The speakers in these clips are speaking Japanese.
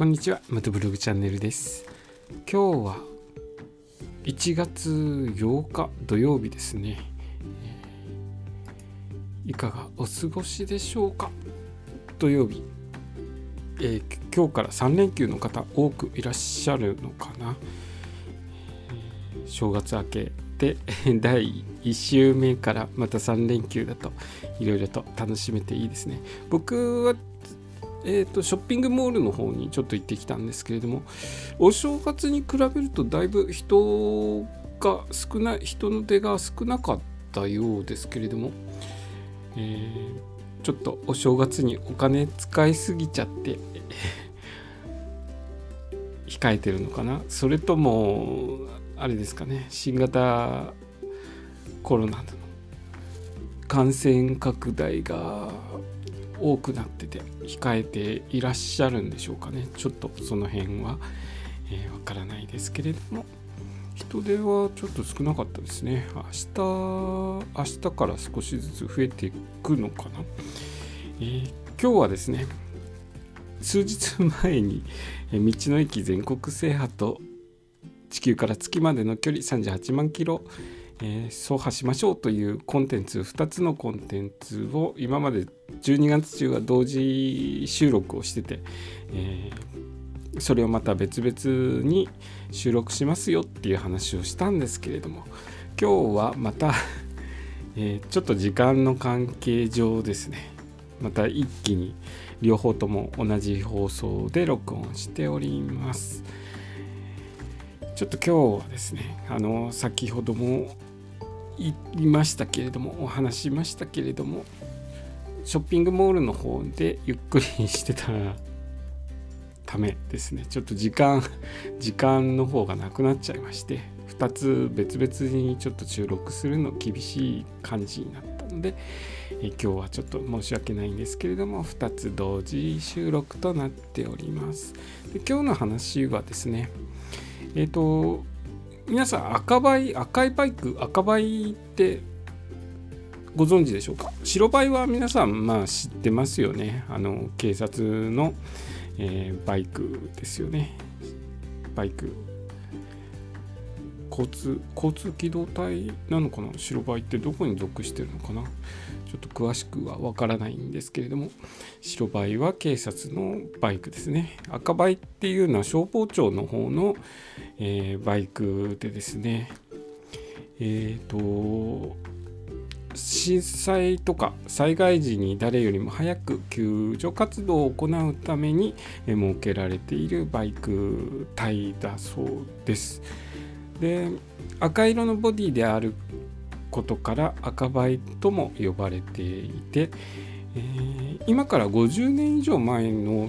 こんにちは、またブログチャンネルです。今日は1月8日土曜日ですね。いかがお過ごしでしょうか？土曜日、えー今日から3連休の方多くいらっしゃるのかな、正月明けで 第1週目からまた3連休だといろいろと楽しめていいですね。僕はえー、とショッピングモールの方にちょっと行ってきたんですけれどもお正月に比べるとだいぶ人が少ない人の出が少なかったようですけれども、えーちょっとお正月にお金使いすぎちゃって 控えてるのかな？それともあれですかね新型コロナの感染拡大が多くなってて控えていらっしゃるんでしょうかね。ちょっとその辺は。わ、えーからないですけれども。人手はちょっと少なかったですね。明日明日から少しずつ増えていくのかな、えー今日はですね数日前に道の駅全国制覇と地球から月までの距離38万キロえ走破しましょうというコンテンツ2つのコンテンツを今まで12月中は同時収録をしてて、えーそれをまた別々に収録しますよっていう話をしたんですけれども今日はまた、えーちょっと時間の関係上ですねまた一気に両方とも同じ放送で録音しております。ちょっと今日はですねあの先ほども言いましたけれどもお話しましたけれどもショッピングモールの方でゆっくりしてたためですね。ちょっと時間 時間の方がなくなっちゃいまして2つ別々にちょっと収録するの厳しい感じになったのでえ今日はちょっと申し訳ないんですけれども2つ同時収録となっております。で今日の話はですねえっ、と皆さん赤バイ赤いバイク赤バイってご存知でしょうか？白バイは皆さんまあ知ってますよね。あの警察の、えーバイクですよね。バイク。交通交通機動隊なのかな？白バイってどこに属してるのかな？ちょっと詳しくはわからないんですけれども白バイは警察のバイクですね。赤バイっていうのは消防庁の方の、えーバイクでですね。えっ、と震災とか災害時に誰よりも早く救助活動を行うために設けられているバイク隊だそうです。で赤色のボディであることから赤バイとも呼ばれていて、えー今から50年以上前の、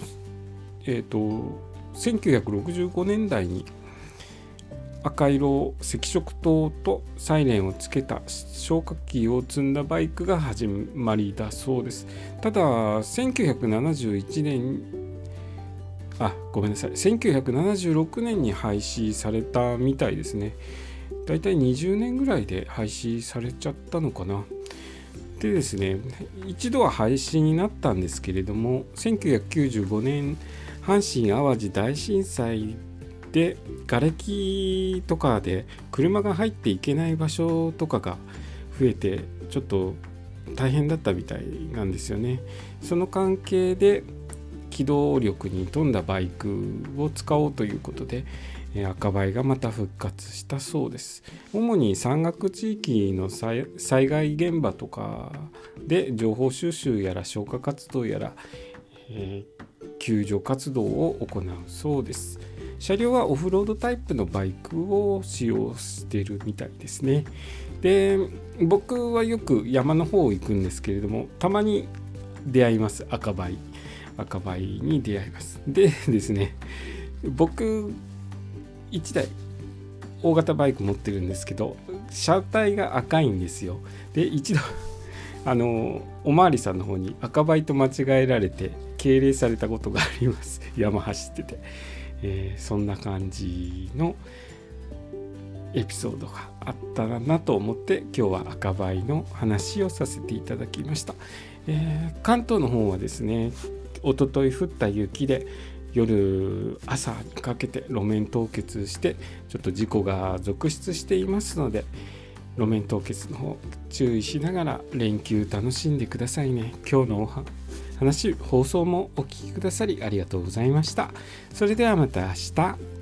えー、と1965年代に赤色赤色灯とサイレンをつけた消火器を積んだバイクが始まりだそうですただ1971年あごめんなさい。1976年に廃止されたみたいですね。だいたい20年ぐらいで廃止されちゃったのかな。でですね一度は廃止になったんですけれども1995年阪神・淡路大震災で瓦礫とかで車が入っていけない場所とかが増えてちょっと大変だったみたいなんですよね。その関係で機動力に富んだバイクを使おうということで赤バイがまた復活したそうです。主に山岳地域の災害現場とかで情報収集やら消火活動やら、えー救助活動を行うそうです。車両はオフロードタイプのバイクを使用してるみたいですね。で僕はよく山の方行くんですけれどもたまに出会います赤バイ。赤バイに出会います。で ですね僕1台大型バイク持ってるんですけど車体が赤いんですよ。で一度 あのおまわりさんの方に赤バイと間違えられて敬礼されたことがあります。山走ってて、えーそんな感じのエピソードがあったらなと思って今日は赤バイの話をさせていただきました、えー関東の方はですね一昨日降った雪で、夜朝にかけて路面凍結してちょっと事故が続出していますので路面凍結の方注意しながら連休楽しんでくださいね。今日のお話放送もお聴きくださりありがとうございました。それではまた明日。